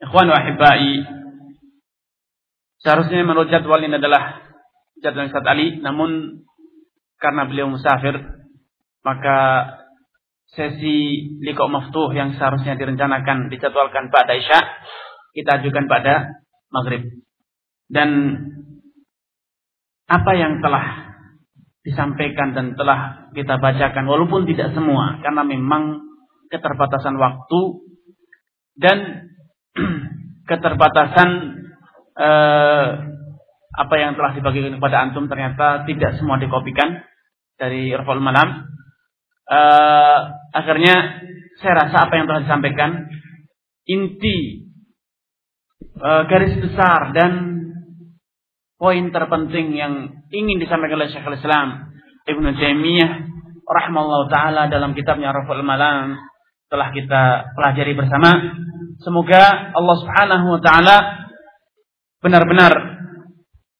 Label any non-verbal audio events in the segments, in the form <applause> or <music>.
Ikhwan wa ahibbai, seharusnya menurut jadwal ini adalah jadwal Ustaz Ali, namun karena beliau musafir, maka sesi liqa maftuh yang seharusnya direncanakan dijadwalkan pada Isya, kita ajukan pada Maghrib. Dan apa yang telah disampaikan dan telah kita bacakan, walaupun tidak semua, karena memang keterbatasan waktu dan <clears throat> keterbatasan eh, apa yang telah dibagikan kepada antum ternyata tidak semua dikopikan dari Irful Malam. Eh, akhirnya saya rasa apa yang telah disampaikan inti eh, garis besar dan poin terpenting yang ingin disampaikan oleh Syekhul Islam Ibnu Taimiyah rahimahullah taala dalam kitabnya Raful Malam telah kita pelajari bersama Semoga Allah Subhanahu wa taala benar-benar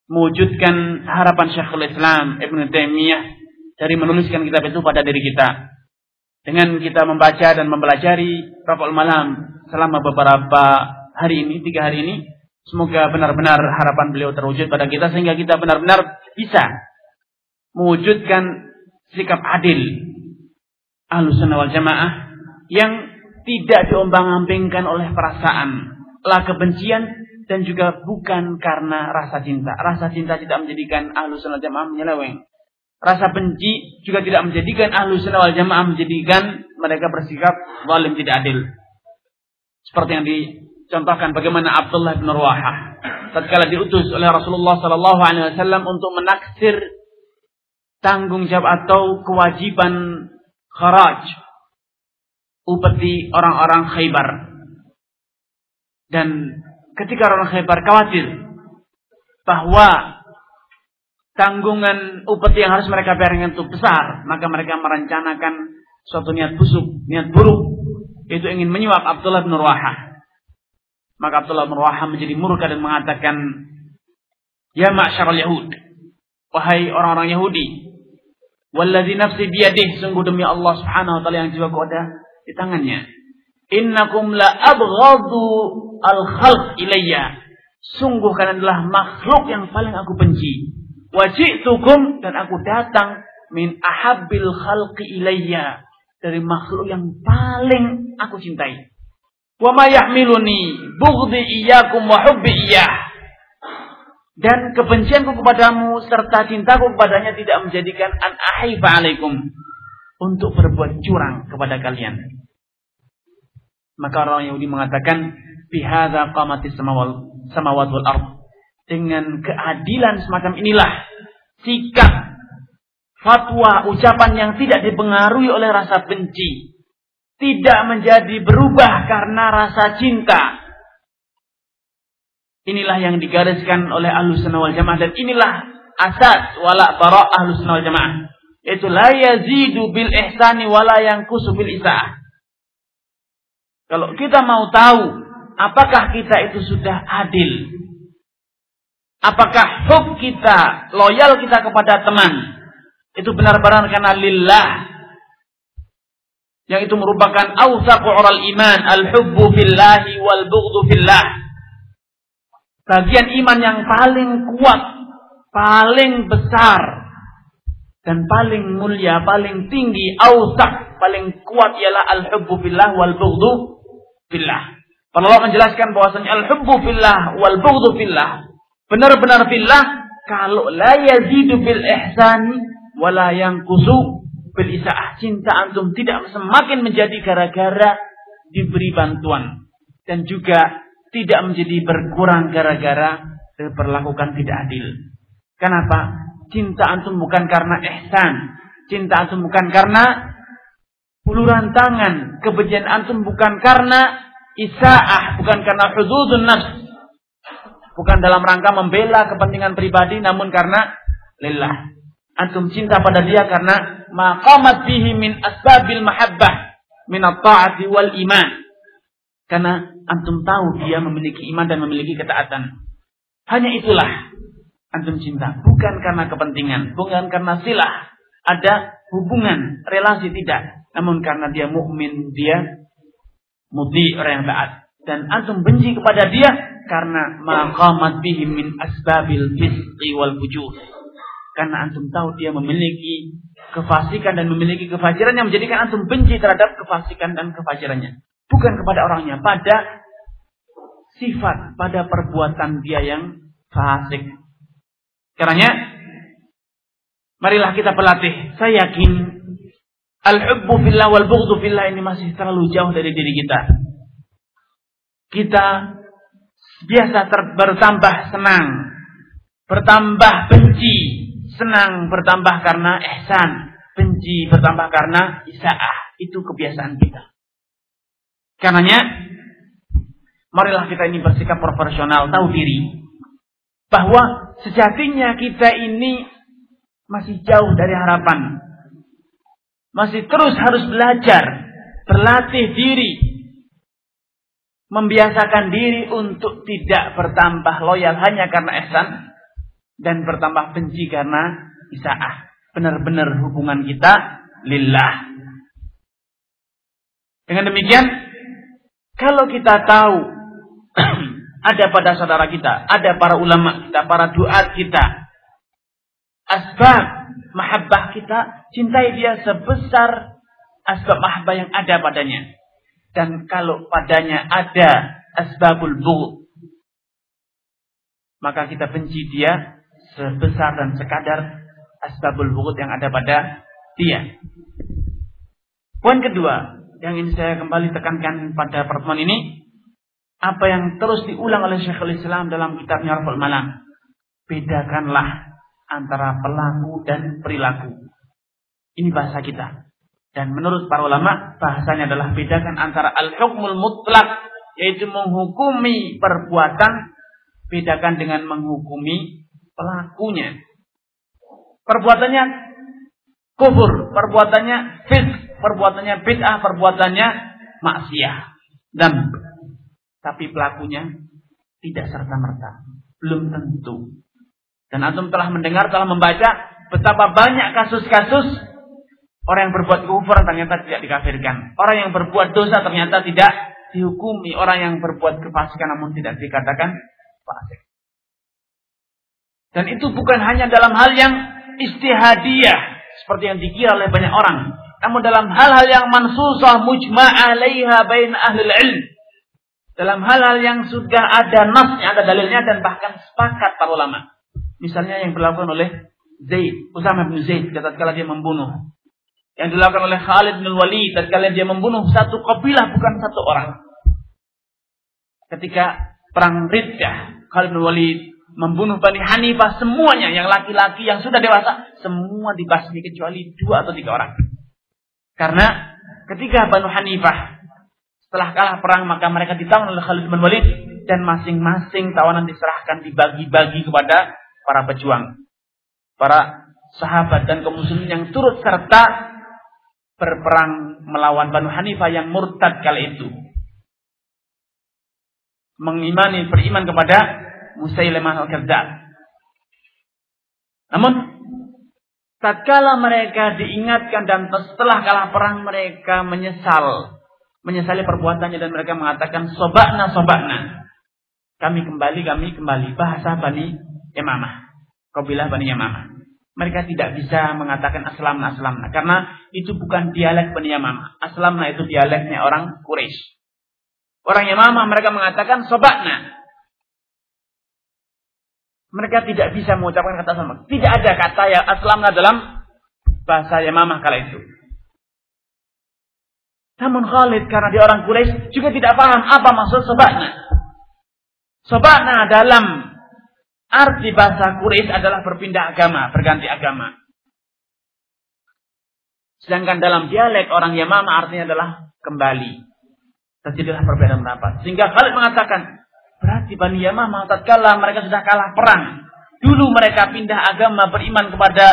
mewujudkan harapan Syekhul Islam Ibnu Taimiyah dari menuliskan kitab itu pada diri kita. Dengan kita membaca dan mempelajari Rafa'ul Malam selama beberapa hari ini, tiga hari ini, semoga benar-benar harapan beliau terwujud pada kita sehingga kita benar-benar bisa mewujudkan sikap adil Ahlus Sunnah wal Jamaah yang tidak diombang-ambingkan oleh perasaan, lah kebencian dan juga bukan karena rasa cinta. Rasa cinta tidak menjadikan ahlu sunnah jamaah menyeleweng. Rasa benci juga tidak menjadikan ahlu sunnah wal jamaah menjadikan mereka bersikap zalim tidak adil. Seperti yang dicontohkan bagaimana Abdullah bin Ruwahah tatkala diutus oleh Rasulullah sallallahu alaihi wasallam untuk menaksir tanggung jawab atau kewajiban kharaj upeti orang-orang Khaybar. Dan ketika orang Khaybar khawatir bahwa tanggungan upeti yang harus mereka bayarkan itu besar, maka mereka merencanakan suatu niat busuk, niat buruk, itu ingin menyuap Abdullah bin. Maka Abdullah bin menjadi murka dan mengatakan, Ya ma'asyarul Yahud, wahai orang-orang Yahudi, Walladzi nafsi biyadih, sungguh demi Allah subhanahu wa ta'ala yang jiwaku ada di tangannya. Innakum la abghadu al-khalq ilayya. Sungguh kalian adalah makhluk yang paling aku benci. Wajitukum dan aku datang min ahabbil khalqi ilayya. Dari makhluk yang paling aku cintai. Wa ma yahmiluni bughdi iyyakum wa hubbi iyyah. Dan kebencianku kepadamu serta cintaku kepadanya tidak menjadikan an ahifa alaikum untuk berbuat curang kepada kalian. Maka orang Yahudi mengatakan bihadza qamatis samawat wal ard. Dengan keadilan semacam inilah sikap fatwa ucapan yang tidak dipengaruhi oleh rasa benci, tidak menjadi berubah karena rasa cinta. Inilah yang digariskan oleh Ahlus Sunnah wal Jamaah dan inilah asas wala bara Ahlus Sunnah wal Jamaah. Itu la yazidu bil ihsani wala yanqusu bil isaah. Kalau kita mau tahu apakah kita itu sudah adil, apakah hub kita, loyal kita kepada teman, itu benar-benar karena lillah, yang itu merupakan awsaqu oral iman, al-hubbu fillahi wal bughdu fillah. Bagian iman yang paling kuat, paling besar, dan paling mulia, paling tinggi, awsaq, paling kuat ialah al-hubbu fillah wal bughdu fillah. Para Allah menjelaskan bahwasanya al-hubbu fillah wal bughdu fillah. Benar-benar fillah kalau la yazidu bil ihsani wala yanqusu bil isaah. Cinta antum tidak semakin menjadi gara-gara diberi bantuan dan juga tidak menjadi berkurang gara-gara diperlakukan tidak adil. Kenapa? Cinta antum bukan karena ihsan. Cinta antum bukan karena uluran tangan. Kebencian antum bukan karena isaah, bukan karena hududun nafs. Bukan dalam rangka membela kepentingan pribadi namun karena lillah. Antum cinta pada dia karena maqamat bihi min asbabil mahabbah min at-ta'ati wal iman. Karena antum tahu dia memiliki iman dan memiliki ketaatan. Hanya itulah antum cinta, bukan karena kepentingan, bukan karena silah. Ada hubungan, relasi tidak, namun karena dia mukmin, dia muti orang yang taat. Dan antum benci kepada dia karena maqamat bihi min asbabil fisqi wal fujur. Karena antum tahu dia memiliki kefasikan dan memiliki kefajiran yang menjadikan antum benci terhadap kefasikan dan kefajirannya. Bukan kepada orangnya, pada sifat, pada perbuatan dia yang fasik. Karena marilah kita berlatih. Saya yakin al-hubbu fillah wal bughdu fillah ini masih terlalu jauh dari diri kita. Kita biasa ter bertambah senang, bertambah benci, senang bertambah karena ihsan, benci bertambah karena isaah. Itu kebiasaan kita. Karenanya, marilah kita ini bersikap proporsional, tahu diri. Bahwa sejatinya kita ini masih jauh dari harapan. Masih terus harus belajar, berlatih diri, membiasakan diri untuk tidak bertambah loyal hanya karena ihsan dan bertambah benci karena isaah. Benar-benar hubungan kita lillah. Dengan demikian, kalau kita tahu <clears throat> ada pada saudara kita, ada para ulama kita, para duat kita, asbab mahabbah kita, cintai dia sebesar asbab mahabbah yang ada padanya. Dan kalau padanya ada asbabul bughd, maka kita benci dia sebesar dan sekadar asbabul bughd yang ada pada dia. Poin kedua yang ingin saya kembali tekankan pada pertemuan ini, apa yang terus diulang oleh Syekhul Islam dalam kitabnya Raful Malam. Bedakanlah antara pelaku dan perilaku. Ini bahasa kita. Dan menurut para ulama, bahasanya adalah bedakan antara al-hukmul mutlak, yaitu menghukumi perbuatan, bedakan dengan menghukumi pelakunya. Perbuatannya kufur, perbuatannya fit, perbuatannya bid'ah, perbuatannya maksiat. Dan tapi pelakunya tidak serta-merta, belum tentu. Dan antum telah mendengar, telah membaca betapa banyak kasus-kasus orang yang berbuat kufur ternyata tidak dikafirkan. Orang yang berbuat dosa ternyata tidak dihukumi. Orang yang berbuat kefasikan namun tidak dikatakan fasik. Dan itu bukan hanya dalam hal yang istihadiyah seperti yang dikira oleh banyak orang, namun dalam hal-hal yang mansusah mujma' alaiha bain ahli ilm. Dalam hal-hal yang sudah ada nasnya, ada dalilnya dan bahkan sepakat para ulama. Misalnya yang dilakukan oleh Zaid, Usama bin Zaid tatkala dia membunuh. Yang dilakukan oleh Khalid bin Walid tatkala dia membunuh satu kabilah bukan satu orang. Ketika perang Riddah, Khalid bin Walid membunuh Bani Hanifah semuanya yang laki-laki yang sudah dewasa semua dibasmi kecuali dua atau tiga orang. Karena ketika Bani Hanifah setelah kalah perang maka mereka ditawan oleh Khalid bin Walid dan masing-masing tawanan diserahkan dibagi-bagi kepada para pejuang, para sahabat dan kaum muslimin yang turut serta berperang melawan Banu Hanifah yang murtad kala itu. Mengimani, beriman kepada Musailamah al-Kadzab. Namun, tatkala mereka diingatkan dan setelah kalah perang mereka menyesal. Menyesali perbuatannya dan mereka mengatakan, Sobakna, sobakna. Kami kembali, kami kembali. Bahasa Bani Yamamah. Kabilah Bani Yamamah. Mereka tidak bisa mengatakan aslamna aslamna. Karena itu bukan dialek Bani Yamamah. Aslamna itu dialeknya orang Quraisy. Orang Yamamah mereka mengatakan sobakna. Mereka tidak bisa mengucapkan kata sama. Tidak ada kata yang aslamna dalam bahasa Yamamah kala itu. Namun Khalid karena dia orang Quraisy juga tidak paham apa maksud sobakna. Sobakna dalam Arti bahasa Quraisy adalah berpindah agama, berganti agama. Sedangkan dalam dialek orang Yamama artinya adalah kembali. Terjadilah perbedaan pendapat. Sehingga Khalid mengatakan, berarti Bani Yamamah tatkala mereka sudah kalah perang. Dulu mereka pindah agama beriman kepada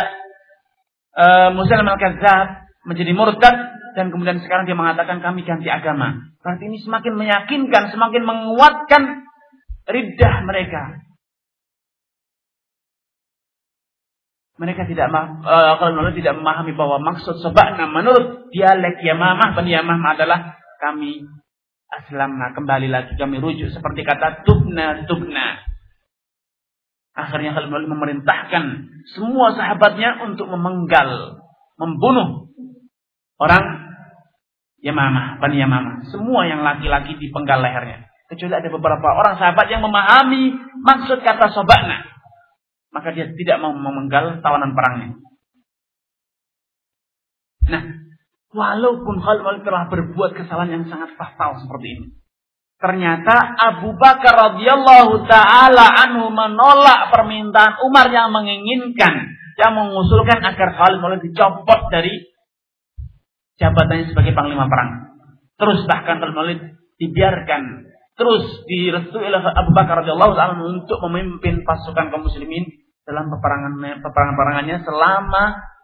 uh, Muslim al-Kadzab menjadi murtad dan kemudian sekarang dia mengatakan kami ganti agama. Berarti ini semakin meyakinkan, semakin menguatkan riddah mereka. Mereka tidak uh, kalau tidak memahami bahwa maksud sebabnya menurut dialek Yamamah Bani Yamamah adalah kami aslamna kembali lagi kami rujuk seperti kata tubna tubna akhirnya Khalid memerintahkan semua sahabatnya untuk memenggal membunuh orang Yamamah Bani Yamamah. Semua yang laki-laki dipenggal lehernya. Kecuali ada beberapa orang sahabat yang memahami maksud kata sobakna. Maka dia tidak mau memenggal tawanan perangnya. Nah Walaupun Khalid telah berbuat kesalahan yang sangat fatal seperti ini. Ternyata Abu Bakar radhiyallahu taala anhu menolak permintaan Umar yang menginginkan yang mengusulkan agar Khalid mulai dicopot dari jabatannya sebagai panglima perang. Terus bahkan Khalid dibiarkan terus direstui oleh Abu Bakar radhiyallahu taala untuk memimpin pasukan kaum muslimin dalam peperangan peperangan-perangannya selama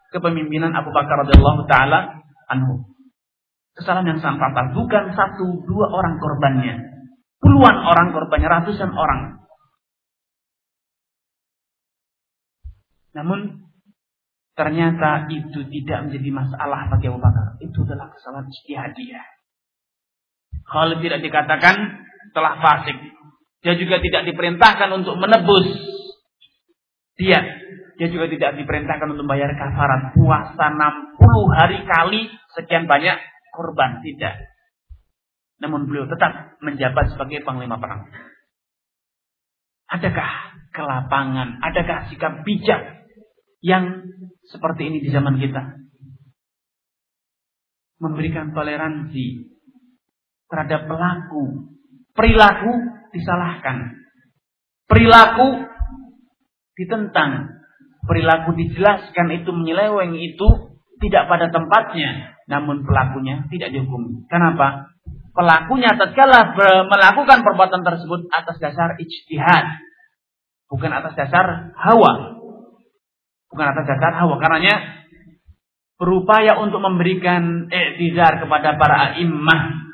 kepemimpinan Abu Bakar radhiyallahu taala anhu. Kesalahan yang sangat fatal. Bukan satu, dua orang korbannya. Puluhan orang korbannya, ratusan orang. Namun ternyata itu tidak menjadi masalah bagi Abu Bakar. Itu adalah kesalahan ijtihadiyah. Kalau tidak dikatakan telah fasik. Dia juga tidak diperintahkan untuk menebus dia. Dia juga tidak diperintahkan untuk membayar kafarat puasa 60 hari kali sekian banyak korban. Tidak. Namun beliau tetap menjabat sebagai panglima perang. Adakah kelapangan, adakah sikap bijak yang seperti ini di zaman kita? Memberikan toleransi terhadap pelaku. Perilaku disalahkan. Perilaku ditentang. Perilaku dijelaskan itu menyeleweng itu tidak pada tempatnya namun pelakunya tidak dihukum. Kenapa? Pelakunya tatkala melakukan perbuatan tersebut atas dasar ijtihad, bukan atas dasar hawa. Bukan atas dasar hawa. Karenanya berupaya untuk memberikan iktidar kepada para imam,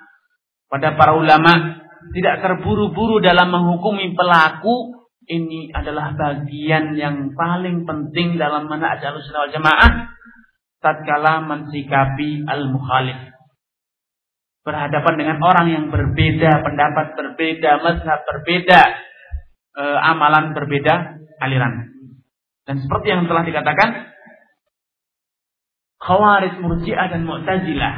pada para ulama, tidak terburu-buru dalam menghukumi pelaku ini adalah bagian yang paling penting dalam mana ajalus jamaah tatkala mensikapi al-mukhalif. Berhadapan dengan orang yang berbeda, pendapat berbeda, mazhab berbeda, e, amalan berbeda, aliran. Dan seperti yang telah dikatakan, Khawarij, Murji'ah dan Mu'tazilah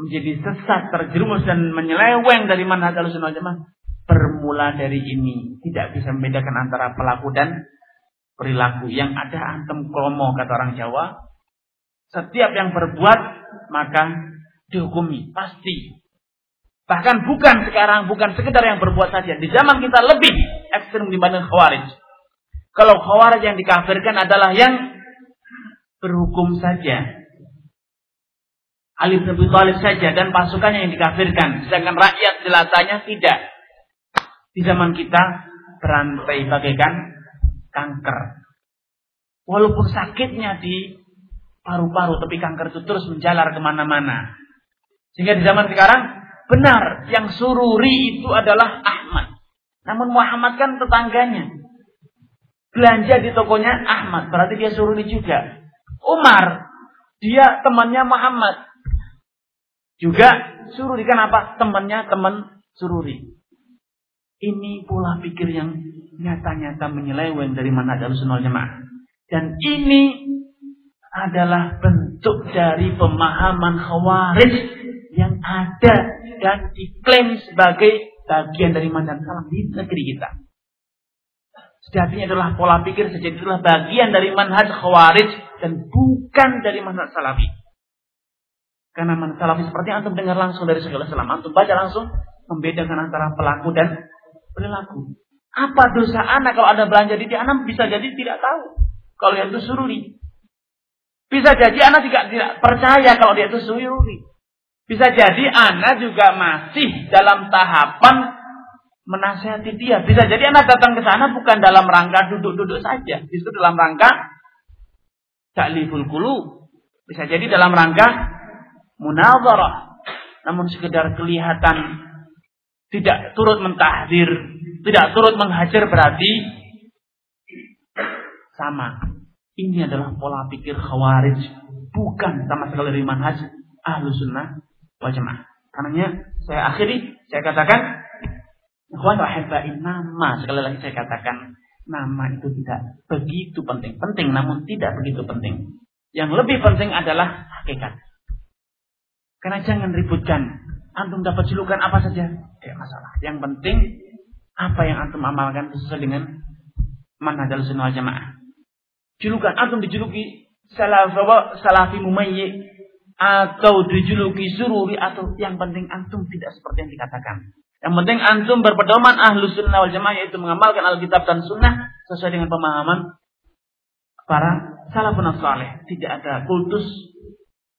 menjadi sesat, terjerumus dan menyeleweng dari manhaj al-sunnah jamaah bermula dari ini. Tidak bisa membedakan antara pelaku dan perilaku. Yang ada antem kromo kata orang Jawa, setiap yang berbuat maka dihukumi pasti. Bahkan bukan sekarang, bukan sekedar yang berbuat saja. Di zaman kita lebih ekstrem dibanding khawarij. Kalau khawarij yang dikafirkan adalah yang berhukum saja. Ali bin Abi Thalib saja dan pasukannya yang dikafirkan. Sedangkan rakyat jelasanya tidak. Di zaman kita berantai bagaikan kanker. Walaupun sakitnya di paru-paru, tapi kanker itu terus menjalar ke mana-mana. Sehingga di zaman sekarang, benar, yang sururi itu adalah Ahmad. Namun Muhammad kan tetangganya. Belanja di tokonya Ahmad, berarti dia sururi juga. Umar, dia temannya Muhammad. Juga sururi, kenapa? Temannya teman sururi. Ini pola pikir yang nyata-nyata menyeleweng dari mana ada jemaah. Dan ini adalah bentuk dari pemahaman khawarij yang ada dan diklaim sebagai bagian dari manhaj salaf di negeri kita. Sejatinya adalah pola pikir sejatinya adalah bagian dari manhaj khawarij dan bukan dari manhaj salafi. Karena manhaj salafi seperti antum dengar langsung dari segala selam, antum baca langsung membedakan antara pelaku dan perilaku. Apa dosa anak kalau ada belanja di anak bisa jadi tidak tahu. Kalau yang itu sururi. Bisa jadi anak juga tidak percaya kalau dia itu suyuri. Bisa jadi Anda juga masih dalam tahapan menasihati dia. Bisa jadi Anda datang ke sana bukan dalam rangka duduk-duduk saja. Justru dalam rangka ta'liful kulu. Bisa jadi dalam rangka munazarah. Namun sekedar kelihatan tidak turut mentahdir, tidak turut menghajar berarti sama. Ini adalah pola pikir khawarij. Bukan sama sekali dari manhaj ahlu sunnah wal jamaah. Karenanya saya akhiri, saya katakan, Ikhwan rahibain nama. Sekali lagi saya katakan, nama itu tidak begitu penting. Penting namun tidak begitu penting. Yang lebih penting adalah hakikat. Karena jangan ributkan. Antum dapat julukan apa saja, tidak masalah. Yang penting apa yang antum amalkan sesuai dengan manhaj sunnah jamaah. Julukan antum dijuluki salafi mumayyi atau dijuluki sururi atau yang penting antum tidak seperti yang dikatakan. Yang penting antum berpedoman ahlu sunnah wal jamaah yaitu mengamalkan alkitab dan sunnah sesuai dengan pemahaman para salafun saleh. Tidak ada kultus,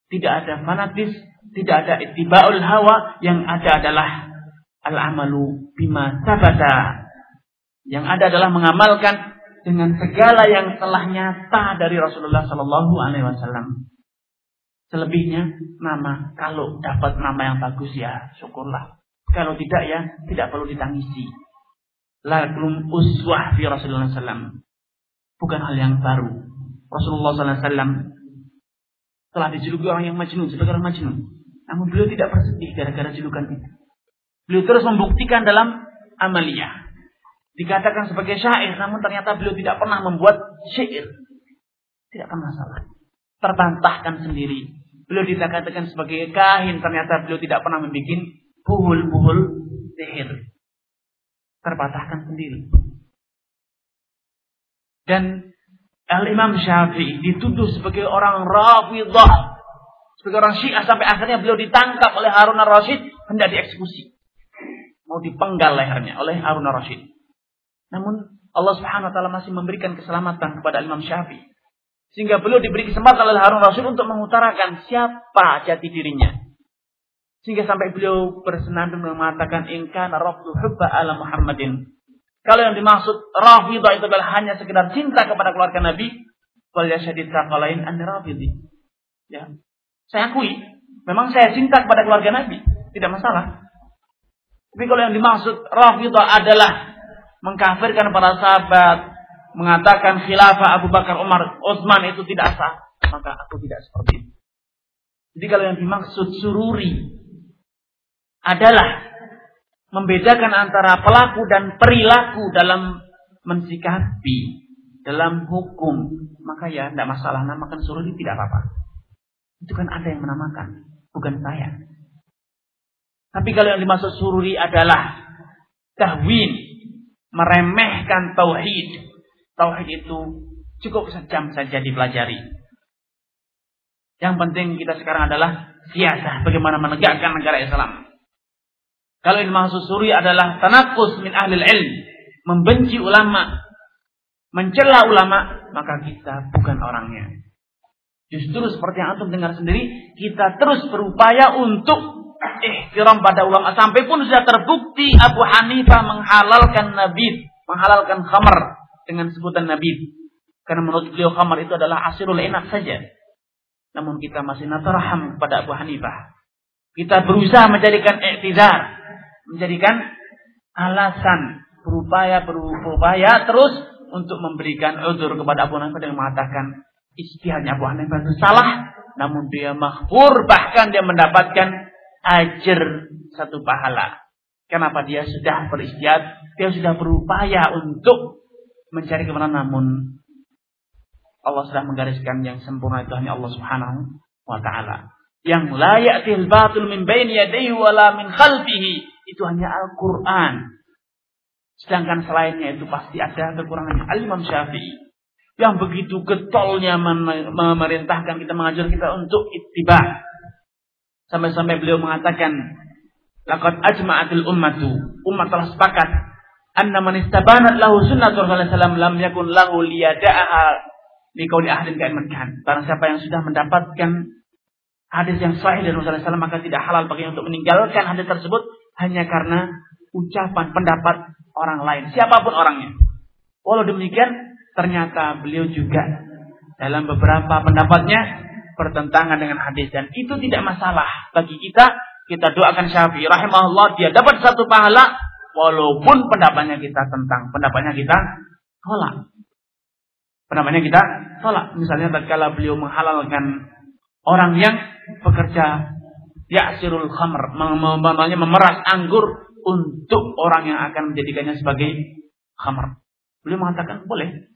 tidak ada fanatis, tidak ada ittibaul hawa, yang ada adalah al-amalu bima sabata. Yang ada adalah mengamalkan dengan segala yang telah nyata dari Rasulullah Sallallahu Alaihi Wasallam. Selebihnya nama. Kalau dapat nama yang bagus ya syukurlah. Kalau tidak ya tidak perlu ditangisi. Lakum uswah fi Rasulullah SAW. Bukan hal yang baru. Rasulullah SAW telah dijuluki orang yang majnun sebagai orang majnun. Namun beliau tidak bersedih gara-gara julukan itu. Beliau terus membuktikan dalam amalia. Dikatakan sebagai syair, namun ternyata beliau tidak pernah membuat syair. Tidak pernah salah. Terbantahkan sendiri Beliau dikatakan sebagai kahin, ternyata beliau tidak pernah membuat buhul-buhul sihir. Terpatahkan sendiri. Dan Al-Imam Syafi'i dituduh sebagai orang rafidah. Sebagai orang syiah sampai akhirnya beliau ditangkap oleh Harun al-Rashid. Hendak dieksekusi. Mau dipenggal lehernya oleh Harun al-Rashid. Namun Allah subhanahu wa ta'ala masih memberikan keselamatan kepada Imam Syafi'i. Sehingga beliau diberi kesempatan oleh Harun Rasul untuk mengutarakan siapa jati dirinya. Sehingga sampai beliau bersenandung mengatakan ingkana rabdu hubba ala Muhammadin. Kalau yang dimaksud rafidah itu adalah hanya sekedar cinta kepada keluarga Nabi, fal yashadid lain an rafidhi. Ya. Saya akui, memang saya cinta kepada keluarga Nabi, tidak masalah. Tapi kalau yang dimaksud rafidah adalah mengkafirkan para sahabat, mengatakan khilafah Abu Bakar Umar Utsman itu tidak sah, maka aku tidak seperti itu. Jadi kalau yang dimaksud sururi adalah membedakan antara pelaku dan perilaku dalam mensikapi dalam hukum, maka ya tidak masalah namakan sururi tidak apa-apa. Itu kan ada yang menamakan, bukan saya. Tapi kalau yang dimaksud sururi adalah tahwin, meremehkan tauhid, Tauhid itu cukup sejam saja dipelajari. Yang penting kita sekarang adalah siasah bagaimana menegakkan negara Islam. Kalau ilmu susuri adalah tanakus min ahli ilm, membenci ulama, mencela ulama, maka kita bukan orangnya. Justru seperti yang antum dengar sendiri, kita terus berupaya untuk ihtiram pada ulama sampai pun sudah terbukti Abu Hanifah menghalalkan nabi, menghalalkan khamar dengan sebutan Nabi. Karena menurut beliau khamar itu adalah asirul enak saja. Namun kita masih nataraham kepada Abu Hanifah. Kita berusaha menjadikan iktidar. Menjadikan alasan. Berupaya, berupaya terus untuk memberikan udur kepada Abu Hanifah dengan mengatakan istihadnya Abu Hanifah itu salah. Namun dia makhfur. Bahkan dia mendapatkan ajar satu pahala. Kenapa dia sudah beristihad, dia sudah berupaya untuk mencari kebenaran namun Allah sudah menggariskan yang sempurna itu hanya Allah Subhanahu wa taala. Yang la ya'til batil min baini yadayhi wala min khalfihi itu hanya Al-Qur'an. Sedangkan selainnya itu pasti ada kekurangannya. Al-Imam Syafi'i yang begitu getolnya memerintahkan kita mengajar kita untuk ittiba. Sampai-sampai beliau mengatakan, "Laqad ajma'atil ummatu." Umat telah sepakat anna man istabanat lahu Rasulullah SAW lam yakun lahu liyada'aha liqauli ahlin ka'in Barang siapa yang sudah mendapatkan hadis yang sahih dari Rasulullah SAW maka tidak halal baginya untuk meninggalkan hadis tersebut hanya karena ucapan pendapat orang lain siapa pun orangnya. Walau demikian ternyata beliau juga dalam beberapa pendapatnya bertentangan dengan hadis dan itu tidak masalah bagi kita. Kita doakan Syafi'i rahimahullah dia dapat satu pahala walaupun pendapatnya kita tentang pendapatnya kita tolak. Pendapatnya kita tolak. Misalnya tatkala beliau menghalalkan orang yang bekerja ya'sirul khamr, memangnya memeras anggur untuk orang yang akan menjadikannya sebagai khamr. Beliau mengatakan boleh.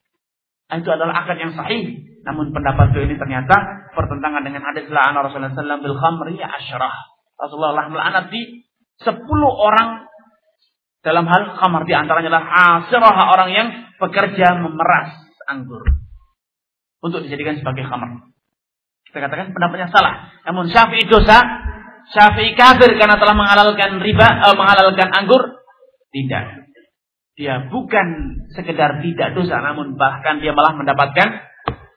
Itu adalah akad yang sahih. Namun pendapat beliau ini ternyata pertentangan dengan hadis la'ana Rasulullah SAW bil khamri asyrah. Rasulullah melaknat di 10 orang dalam hal khamar di antaranya adalah asyrah orang yang bekerja memeras anggur untuk dijadikan sebagai khamar. Kita katakan pendapatnya salah. Namun Syafi'i dosa, Syafi'i kafir karena telah menghalalkan riba, eh, menghalalkan anggur. Tidak. Dia bukan sekedar tidak dosa, namun bahkan dia malah mendapatkan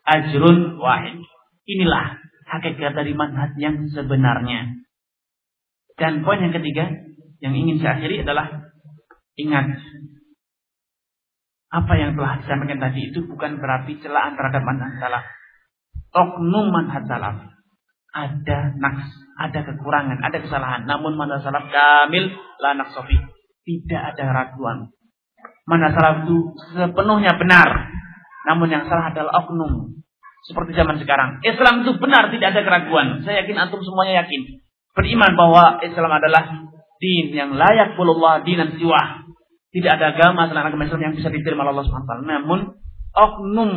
ajrun wahid. Inilah hakikat dari manhaj yang sebenarnya. Dan poin yang ketiga yang ingin saya akhiri adalah ingat apa yang telah disampaikan tadi itu bukan berarti celaan terhadap manhaj salaf. Oknum manhaj salaf ada naks, ada kekurangan, ada kesalahan. Namun manhaj salaf kamil la naksofi. Tidak ada keraguan. Manhaj salaf itu sepenuhnya benar. Namun yang salah adalah oknum. Seperti zaman sekarang. Islam itu benar, tidak ada keraguan. Saya yakin antum semuanya yakin. Beriman bahwa Islam adalah din yang layak Allah dinan siwa. Tidak ada agama selain agama Islam yang bisa diterima Allah SWT. Namun, oknum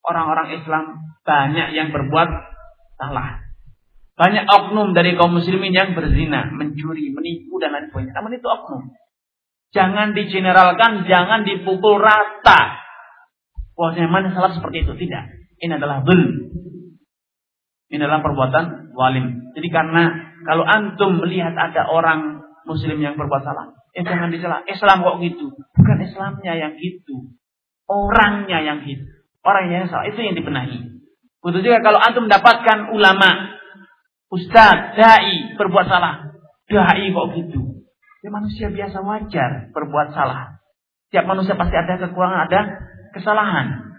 orang-orang Islam banyak yang berbuat salah. Banyak oknum dari kaum muslimin yang berzina, mencuri, menipu, dan lain sebagainya. Namun itu oknum. Jangan digeneralkan, jangan dipukul rata. Bahwasanya mana salah seperti itu. Tidak. Ini adalah bel. Ini adalah perbuatan walim. Jadi karena kalau antum melihat ada orang muslim yang berbuat salah, eh jangan dicela. Islam kok gitu? Bukan Islamnya yang gitu. Orangnya yang gitu. Orangnya yang salah. Itu yang dibenahi. Betul juga kalau antum mendapatkan ulama, ustaz, dai berbuat salah. Dai kok gitu? Ya manusia biasa wajar berbuat salah. Tiap manusia pasti ada kekurangan, ada kesalahan.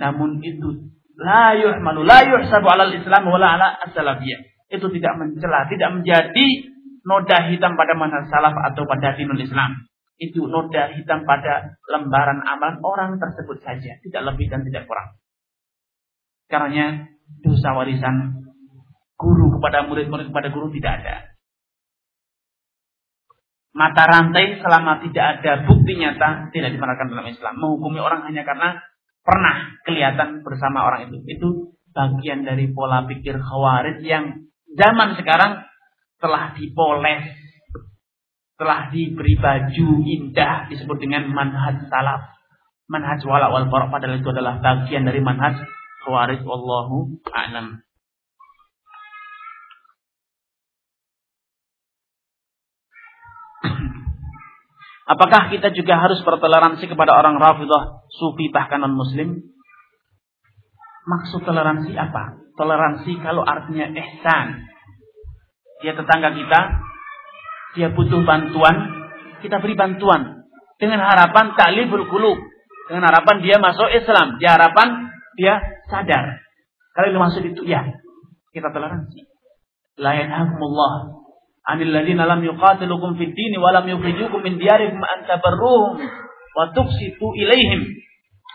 Namun itu la yuhmalu la yuhsabu 'alal Islam wala 'ala as-salafiyah. Itu tidak mencela, tidak menjadi noda hitam pada manhaj salaf atau pada dinul Islam. Itu noda hitam pada lembaran amalan orang tersebut saja, tidak lebih dan tidak kurang. Karena dosa warisan guru kepada murid-murid kepada guru tidak ada. Mata rantai selama tidak ada bukti nyata tidak dibenarkan dalam Islam. Menghukumi orang hanya karena pernah kelihatan bersama orang itu. Itu bagian dari pola pikir khawarij yang zaman sekarang telah dipoles, telah diberi baju indah disebut dengan manhaj salaf. Manhaj wala wal padahal itu adalah bagian dari manhaj khawarij wallahu a'lam. Apakah kita juga harus bertoleransi kepada orang Rafidah, Sufi bahkan non-Muslim? Maksud toleransi apa? Toleransi kalau artinya ihsan. Dia tetangga kita, dia butuh bantuan, kita beri bantuan. Dengan harapan ta'liful qulub. Dengan harapan dia masuk Islam. Dia harapan dia sadar. Kalau itu maksud itu, ya. Kita toleransi. La yanhakumullah anil ladina lam yuqatilukum fid din wa lam yukhrijukum min diyarikum an.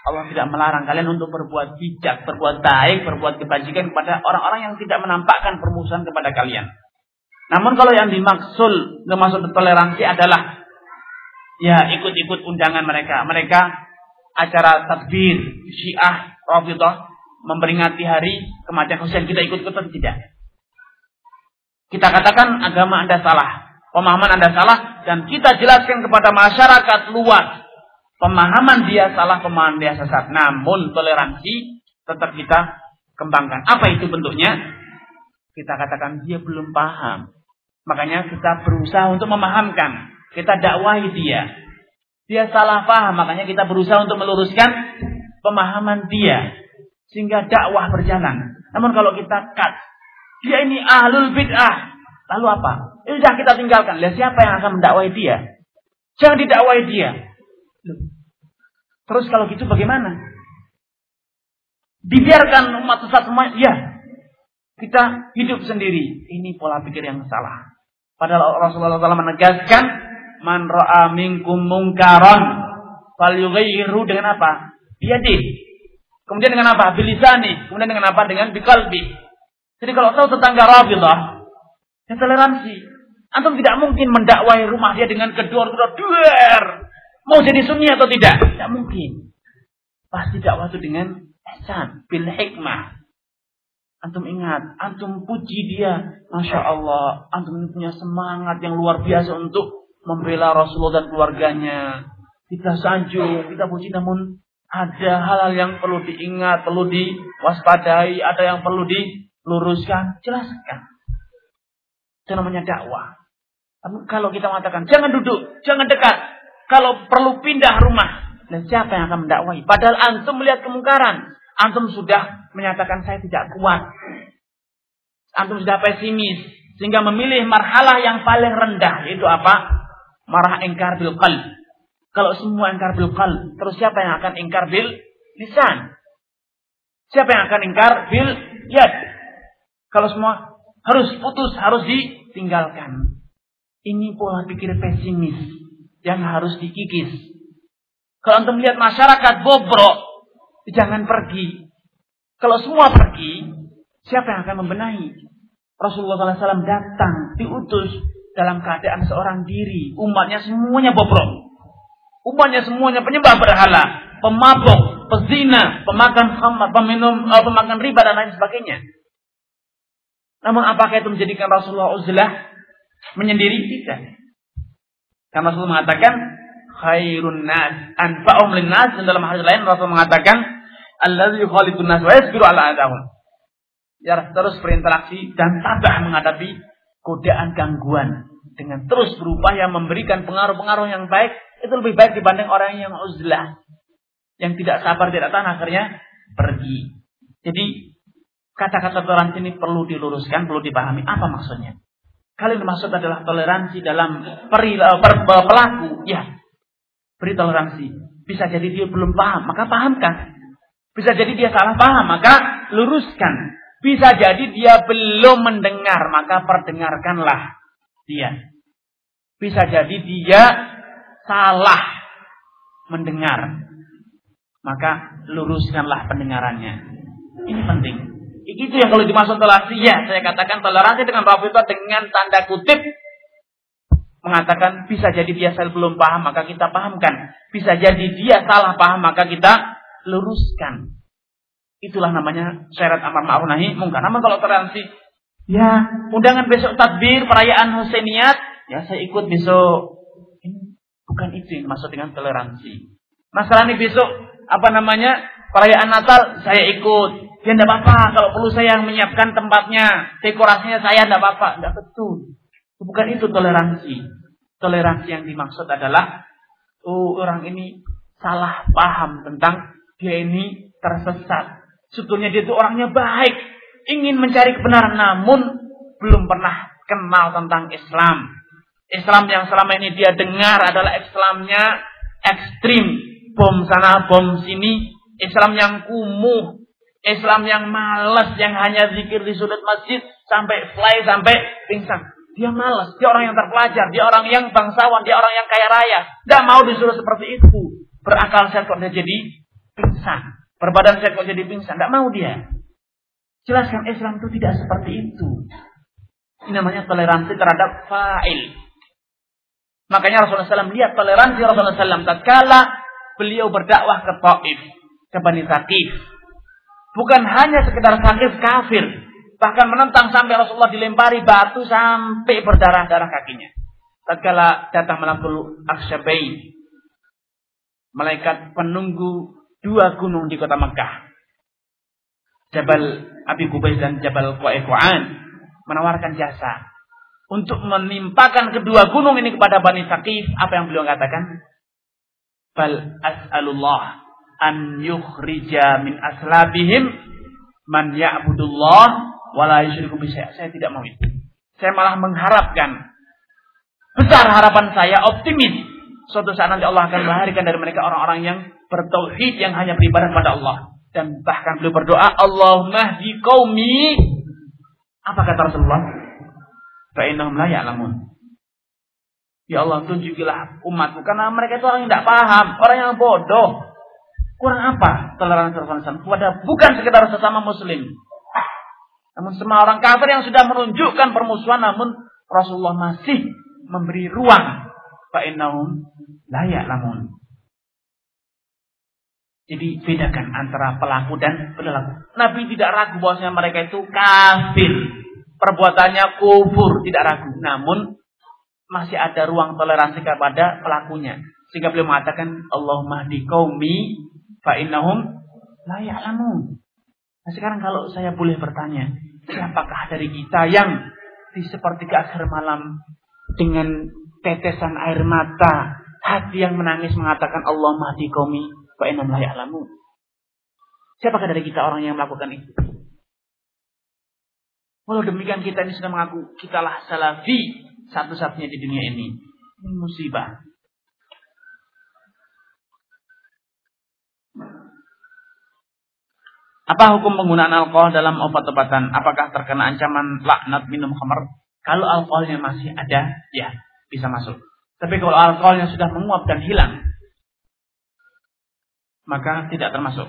Allah tidak melarang kalian untuk berbuat bijak, berbuat baik, berbuat kebajikan kepada orang-orang yang tidak menampakkan permusuhan kepada kalian. Namun kalau yang dimaksud dimaksud toleransi adalah ya ikut-ikut undangan mereka. Mereka acara takbir Syiah Rafidah memperingati hari kematian Husain kita ikut-ikutan tidak. Kita katakan agama Anda salah, pemahaman Anda salah, dan kita jelaskan kepada masyarakat luas pemahaman dia salah, pemahaman dia sesat. Namun toleransi tetap kita kembangkan. Apa itu bentuknya? Kita katakan dia belum paham. Makanya kita berusaha untuk memahamkan. Kita dakwahi dia. Dia salah paham, makanya kita berusaha untuk meluruskan pemahaman dia. Sehingga dakwah berjalan. Namun kalau kita cut, Dia ini ahlul bid'ah. Lalu apa? Sudah kita tinggalkan. Lihat siapa yang akan mendakwai dia. Jangan didakwai dia. Terus kalau gitu bagaimana? Dibiarkan umat sesat semua, ya. Kita hidup sendiri. Ini pola pikir yang salah. Padahal Rasulullah SAW menegaskan, Man ra'a minkum mungkaran, fal dengan apa? Biyadih. Kemudian dengan apa? Bilisani. Kemudian dengan apa? Dengan bikalbi. Jadi kalau tahu tetangga Rafidah, ya toleransi. Antum tidak mungkin mendakwai rumah dia dengan kedua-dua duer. Mau jadi sunni atau tidak? Tidak mungkin. Pasti dakwah itu dengan ihsan, bil hikmah. Antum ingat, antum puji dia. Masya Allah, antum punya semangat yang luar biasa untuk membela Rasulullah dan keluarganya. Kita sanjung, kita puji namun ada hal-hal yang perlu diingat, perlu diwaspadai, ada yang perlu diluruskan, jelaskan. Itu namanya dakwah. Kalau kita mengatakan, jangan duduk, jangan dekat. Kalau perlu pindah rumah. Dan siapa yang akan mendakwai? Padahal antum melihat kemungkaran. Antum sudah menyatakan saya tidak kuat. Antum sudah pesimis. Sehingga memilih marhalah yang paling rendah. Yaitu apa? Marah engkar bil qalb. Kalau semua engkar bil qalb. Terus siapa yang akan engkar bil lisan? Siapa yang akan engkar bil yad? Kalau semua harus putus, harus ditinggalkan. Ini pola pikir pesimis yang harus dikikis. Kalau untuk melihat masyarakat bobrok, jangan pergi. Kalau semua pergi, siapa yang akan membenahi? Rasulullah SAW datang, diutus dalam keadaan seorang diri. Umatnya semuanya bobrok. Umatnya semuanya penyembah berhala, pemabok, pezina, pemakan khamar, peminum, uh, pemakan riba dan lain sebagainya. Namun apakah itu menjadikan Rasulullah uzlah menyendiri tidak. Karena Rasul mengatakan khairun nas anfa'um linnas dan dalam hadis lain Rasul mengatakan allazi yukhalidun nas wa yasbiru ala adahum. Ya terus berinteraksi dan tabah menghadapi godaan gangguan dengan terus berupaya memberikan pengaruh-pengaruh yang baik itu lebih baik dibanding orang yang uzlah yang tidak sabar tidak tahan akhirnya pergi. Jadi kata-kata toleransi ini perlu diluruskan, perlu dipahami apa maksudnya. Kali ini maksud adalah toleransi dalam peri, eh, per, per, pelaku. Ya, beri toleransi. Bisa jadi dia belum paham, maka pahamkan. Bisa jadi dia salah paham, maka luruskan. Bisa jadi dia belum mendengar, maka perdengarkanlah dia. Bisa jadi dia salah mendengar, maka luruskanlah pendengarannya. Ini penting. Itu yang kalau dimaksud toleransi, ya saya katakan toleransi dengan Rafidah dengan tanda kutip mengatakan bisa jadi dia belum paham maka kita pahamkan. Bisa jadi dia salah paham maka kita luruskan. Itulah namanya syarat amar ma'ruf nahi mungkar. Namun kalau toleransi, ya undangan besok takbir perayaan Husainiyat, ya saya ikut besok. Ini bukan itu yang maksud dengan toleransi. Masalah ini besok apa namanya perayaan Natal saya ikut. Ya tidak apa-apa. Kalau perlu saya yang menyiapkan tempatnya, dekorasinya saya tidak apa-apa. Tidak betul. Bukan itu toleransi. Toleransi yang dimaksud adalah oh, orang ini salah paham tentang dia ini tersesat. Sebetulnya dia itu orangnya baik, ingin mencari kebenaran namun belum pernah kenal tentang Islam. Islam yang selama ini dia dengar adalah Islamnya ekstrim, bom sana bom sini, Islam yang kumuh, Islam yang malas, yang hanya zikir di sudut masjid sampai fly, sampai pingsan. Dia malas, dia orang yang terpelajar, dia orang yang bangsawan, dia orang yang kaya raya. Tidak mau disuruh seperti itu. Berakal sehat kok dia jadi pingsan. Berbadan sehat kok jadi pingsan. Tidak mau dia. Jelaskan Islam itu tidak seperti itu. Ini namanya toleransi terhadap fa'il. Makanya Rasulullah SAW lihat toleransi Rasulullah SAW tatkala beliau berdakwah ke Taif, ke Bani Thaqif. Bukan hanya sekedar sakit kafir. Bahkan menentang sampai Rasulullah dilempari batu sampai berdarah-darah kakinya. Tatkala datang melakul Aksyabai. Malaikat penunggu dua gunung di kota Mekah. Jabal Abi Kubais dan Jabal Qa'iqa'an menawarkan jasa untuk menimpakan kedua gunung ini kepada Bani Saqif. Apa yang beliau katakan? Bal as'alullah an yukhrija min aslabihim man ya'budullah wala yusyriku Saya tidak mau itu. Saya malah mengharapkan besar harapan saya optimis. Suatu saat nanti Allah akan melahirkan dari mereka orang-orang yang bertauhid yang hanya beribadah pada Allah. Dan bahkan beliau berdoa Allahumma di qaumi. Apa kata Rasulullah? Fa innahum la ya'lamun. Ya Allah tunjukilah umatku. Karena mereka itu orang yang tidak paham, orang yang bodoh. Kurang apa toleransi Rasulullah kepada bukan sekedar sesama muslim. Namun semua orang kafir yang sudah menunjukkan permusuhan namun Rasulullah masih memberi ruang. Fa'innahum layak namun. Jadi bedakan antara pelaku dan pelaku. Nabi tidak ragu bahwasanya mereka itu kafir. Perbuatannya kufur, tidak ragu. Namun masih ada ruang toleransi kepada pelakunya. Sehingga beliau mengatakan Allahumma di qaumi fa innahum la. Nah sekarang kalau saya boleh bertanya, siapakah dari kita yang di sepertiga akhir malam dengan tetesan air mata, hati yang menangis mengatakan Allah mahdi qaumi fa innahum la. Siapakah dari kita orang yang melakukan itu? Walau demikian kita ini sudah mengaku kitalah salafi, satu-satunya di dunia. Ini musibah. Apa hukum penggunaan alkohol dalam obat-obatan? Apakah terkena ancaman laknat minum khamar? Kalau alkoholnya masih ada, ya bisa masuk. Tapi kalau alkoholnya sudah menguap dan hilang, maka tidak termasuk.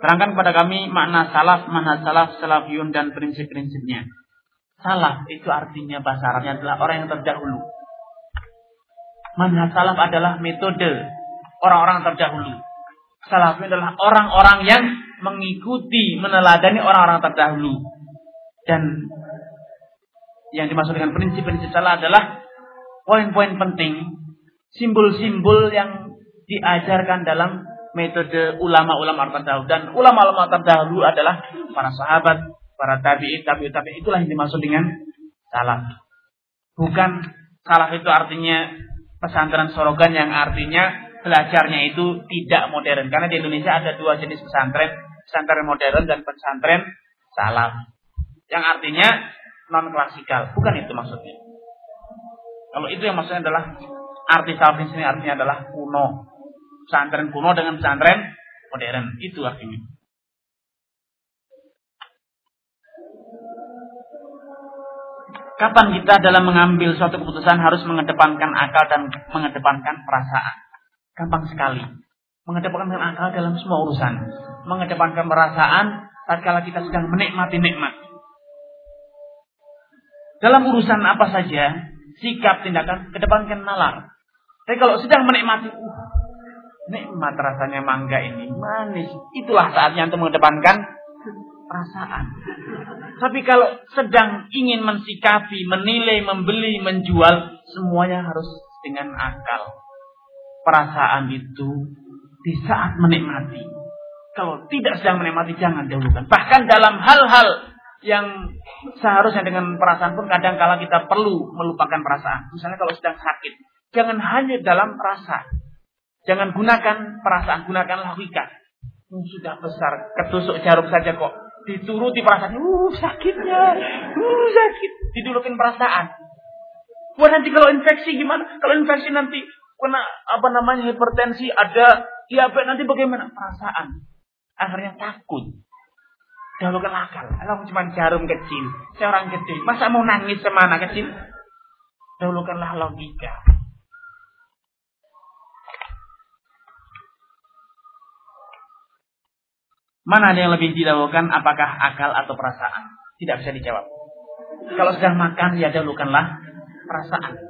Terangkan kepada kami makna salaf, mana salaf, salafiyun dan prinsip-prinsipnya. Salaf itu artinya bahasa Arabnya adalah orang yang terdahulu. Manhaj salaf adalah metode orang-orang terdahulu. Salafiyun adalah orang-orang yang mengikuti, meneladani orang-orang terdahulu. Dan yang dimaksud dengan prinsip-prinsip salaf adalah poin-poin penting, simbol-simbol yang diajarkan dalam metode ulama-ulama terdahulu dan ulama-ulama terdahulu adalah para sahabat, para tabi'in, tabi'in, tabi'in itulah yang dimaksud dengan salaf. Bukan salaf itu artinya pesantren sorogan yang artinya belajarnya itu tidak modern. Karena di Indonesia ada dua jenis pesantren, pesantren modern dan pesantren salaf. Yang artinya non klasikal, bukan itu maksudnya. Kalau itu yang maksudnya adalah arti salaf di artinya adalah kuno, pesantren kuno dengan pesantren modern. Itu artinya. Kapan kita dalam mengambil suatu keputusan harus mengedepankan akal dan mengedepankan perasaan? Gampang sekali. Mengedepankan akal dalam semua urusan. Mengedepankan perasaan tatkala kita sedang menikmati nikmat. Dalam urusan apa saja, sikap, tindakan, kedepankan nalar. Tapi kalau sedang menikmati, uh, Nikmat rasanya mangga ini, manis. Itulah saatnya untuk mengedepankan perasaan. Tapi kalau sedang ingin mensikapi, menilai, membeli, menjual, semuanya harus dengan akal. Perasaan itu di saat menikmati. Kalau tidak sedang menikmati, jangan dahulukan. Bahkan dalam hal-hal yang seharusnya dengan perasaan pun kadang kala kita perlu melupakan perasaan. Misalnya kalau sedang sakit, jangan hanya dalam rasa. Jangan gunakan perasaan, gunakan logika. Sudah besar, ketusuk jarum saja kok. Dituruti perasaan, uh sakitnya, uh sakit. Didulukin perasaan. Wah nanti kalau infeksi gimana? Kalau infeksi nanti kena apa namanya hipertensi, ada diabetes nanti bagaimana? Perasaan. Akhirnya takut. Dahulukan akal. Kalau cuma jarum kecil, seorang kecil, masa mau nangis sama anak kecil? Dahulukanlah logika. Mana yang lebih didahulukan, apakah akal atau perasaan? Tidak bisa dijawab. Kalau sedang makan, ya dahulukanlah perasaan.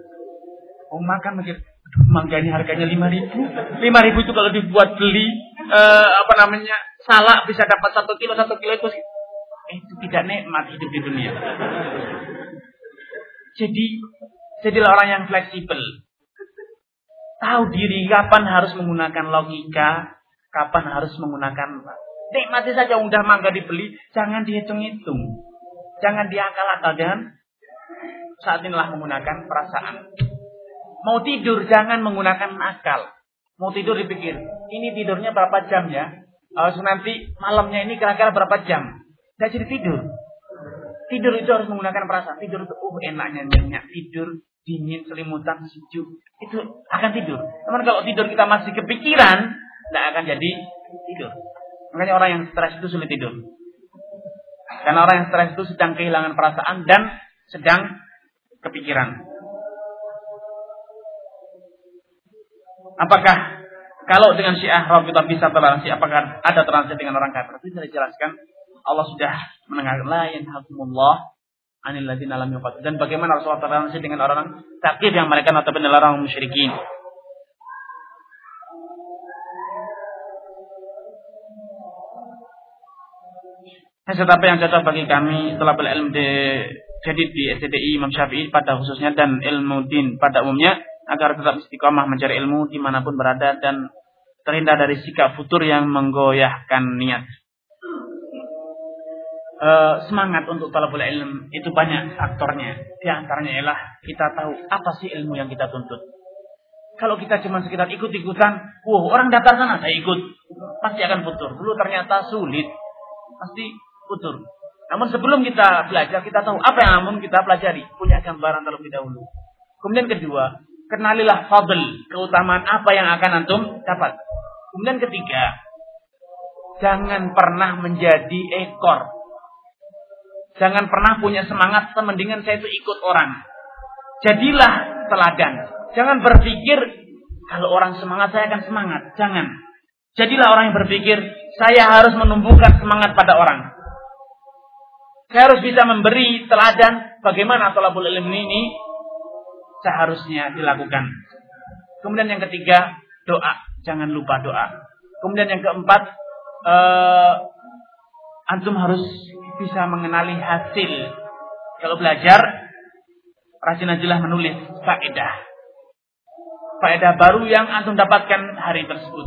Oh makan mikir, mangga ini harganya lima ribu. Lima ribu itu kalau dibuat beli, eh, apa namanya, salah bisa dapat satu kilo, satu kilo itu eh, itu tidak nikmat hidup di dunia. Jadi, jadilah orang yang fleksibel. Tahu diri kapan harus menggunakan logika, kapan harus menggunakan Nikmati saja udah mangga dibeli, jangan dihitung-hitung. Jangan diakal-akal dan saat inilah menggunakan perasaan. Mau tidur jangan menggunakan akal. Mau tidur dipikir, ini tidurnya berapa jam ya? Uh, nanti malamnya ini kira-kira berapa jam? Tidak jadi tidur. Tidur itu harus menggunakan perasaan. Tidur itu, uh enaknya nyenyak. Tidur, dingin, selimutan, sejuk. Itu akan tidur. Namun kalau tidur kita masih kepikiran, tidak akan jadi tidur. Makanya orang yang stres itu sulit tidur. Karena orang yang stres itu sedang kehilangan perasaan dan sedang kepikiran. Apakah kalau dengan Syiah Rafidah bisa toleransi, apakah ada toleransi dengan orang kafir? Itu sudah dijelaskan. Allah sudah mendengarkan la yanhakumullah anil ladzina lam yuqatil. Dan bagaimana Rasulullah toleransi dengan orang takdir yang mereka notabene orang musyrikin. Tetapi yang cocok bagi kami telah berilmu di jadi di STDI Imam Syafi'i pada khususnya dan ilmu din pada umumnya agar tetap istiqomah mencari ilmu di mana pun berada dan terhindar dari sikap futur yang menggoyahkan niat. E, semangat untuk talabul ilm itu banyak faktornya. Di antaranya ialah kita tahu apa sih ilmu yang kita tuntut. Kalau kita cuma sekitar ikut-ikutan, wah orang daftar sana saya ikut, pasti akan futur. Dulu ternyata sulit, pasti futur. Namun sebelum kita belajar, kita tahu apa yang namun kita pelajari, punya gambaran terlebih dahulu. Kemudian kedua, kenalilah fadl, keutamaan apa yang akan antum dapat. Kemudian ketiga, jangan pernah menjadi ekor. Jangan pernah punya semangat semendingan saya itu ikut orang. Jadilah teladan. Jangan berpikir kalau orang semangat saya akan semangat. Jangan. Jadilah orang yang berpikir saya harus menumbuhkan semangat pada orang. Saya harus bisa memberi teladan bagaimana tolabul ilmi ini seharusnya dilakukan. Kemudian yang ketiga, doa. Jangan lupa doa. Kemudian yang keempat, uh, antum harus bisa mengenali hasil. Kalau belajar, rajin ajalah menulis faedah. Faedah baru yang antum dapatkan hari tersebut.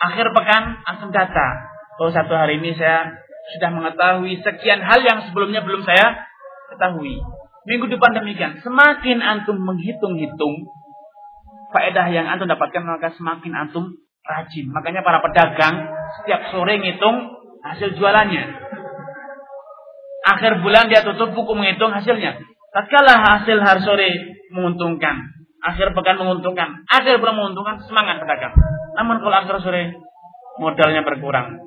Akhir pekan, antum data. Oh satu hari ini saya sudah mengetahui sekian hal yang sebelumnya belum saya ketahui. Minggu depan demikian. Semakin antum menghitung-hitung faedah yang antum dapatkan maka semakin antum rajin. Makanya para pedagang setiap sore ngitung hasil jualannya. Akhir bulan dia tutup buku menghitung hasilnya. Tatkala hasil hari sore menguntungkan, akhir pekan menguntungkan, akhir bulan menguntungkan, semangat pedagang. Namun kalau akhir sore modalnya berkurang,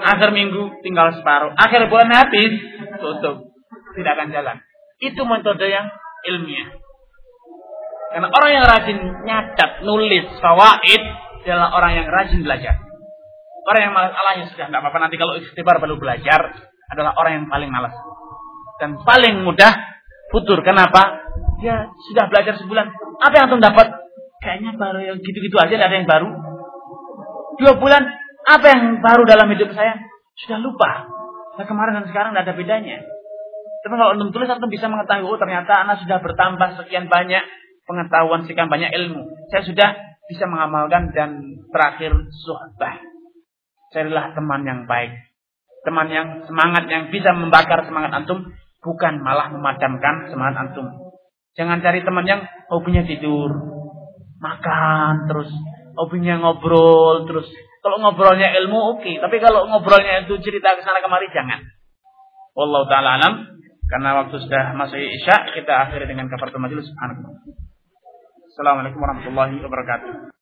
akhir minggu tinggal separuh, akhir bulan habis tutup, tidak akan jalan. Itu metode yang ilmiah. Karena orang yang rajin nyatat, nulis, fawaid adalah orang yang rajin belajar. Orang yang malas alahnya sudah tidak apa-apa nanti kalau istighfar baru belajar adalah orang yang paling malas. Dan paling mudah futur. Kenapa? Dia sudah belajar sebulan. Apa yang antum dapat? Kayaknya baru yang gitu-gitu aja, ada yang baru. Dua bulan, apa yang baru dalam hidup saya? Sudah lupa. Nah, kemarin dan sekarang tidak ada bedanya. Tapi kalau antum tulis antum bisa mengetahui oh ternyata anak sudah bertambah sekian banyak pengetahuan, sekian banyak ilmu. Saya sudah bisa mengamalkan dan terakhir suhbah. Carilah teman yang baik. Teman yang semangat yang bisa membakar semangat antum bukan malah memadamkan semangat antum. Jangan cari teman yang hobinya tidur, makan terus, hobinya ngobrol terus. Kalau ngobrolnya ilmu oke, okay. tapi kalau ngobrolnya itu cerita ke sana kemari jangan. Wallahu taala alam. Karena waktu sudah masuk Isya, kita akhiri dengan kafaratul majelis. Assalamualaikum warahmatullahi wabarakatuh.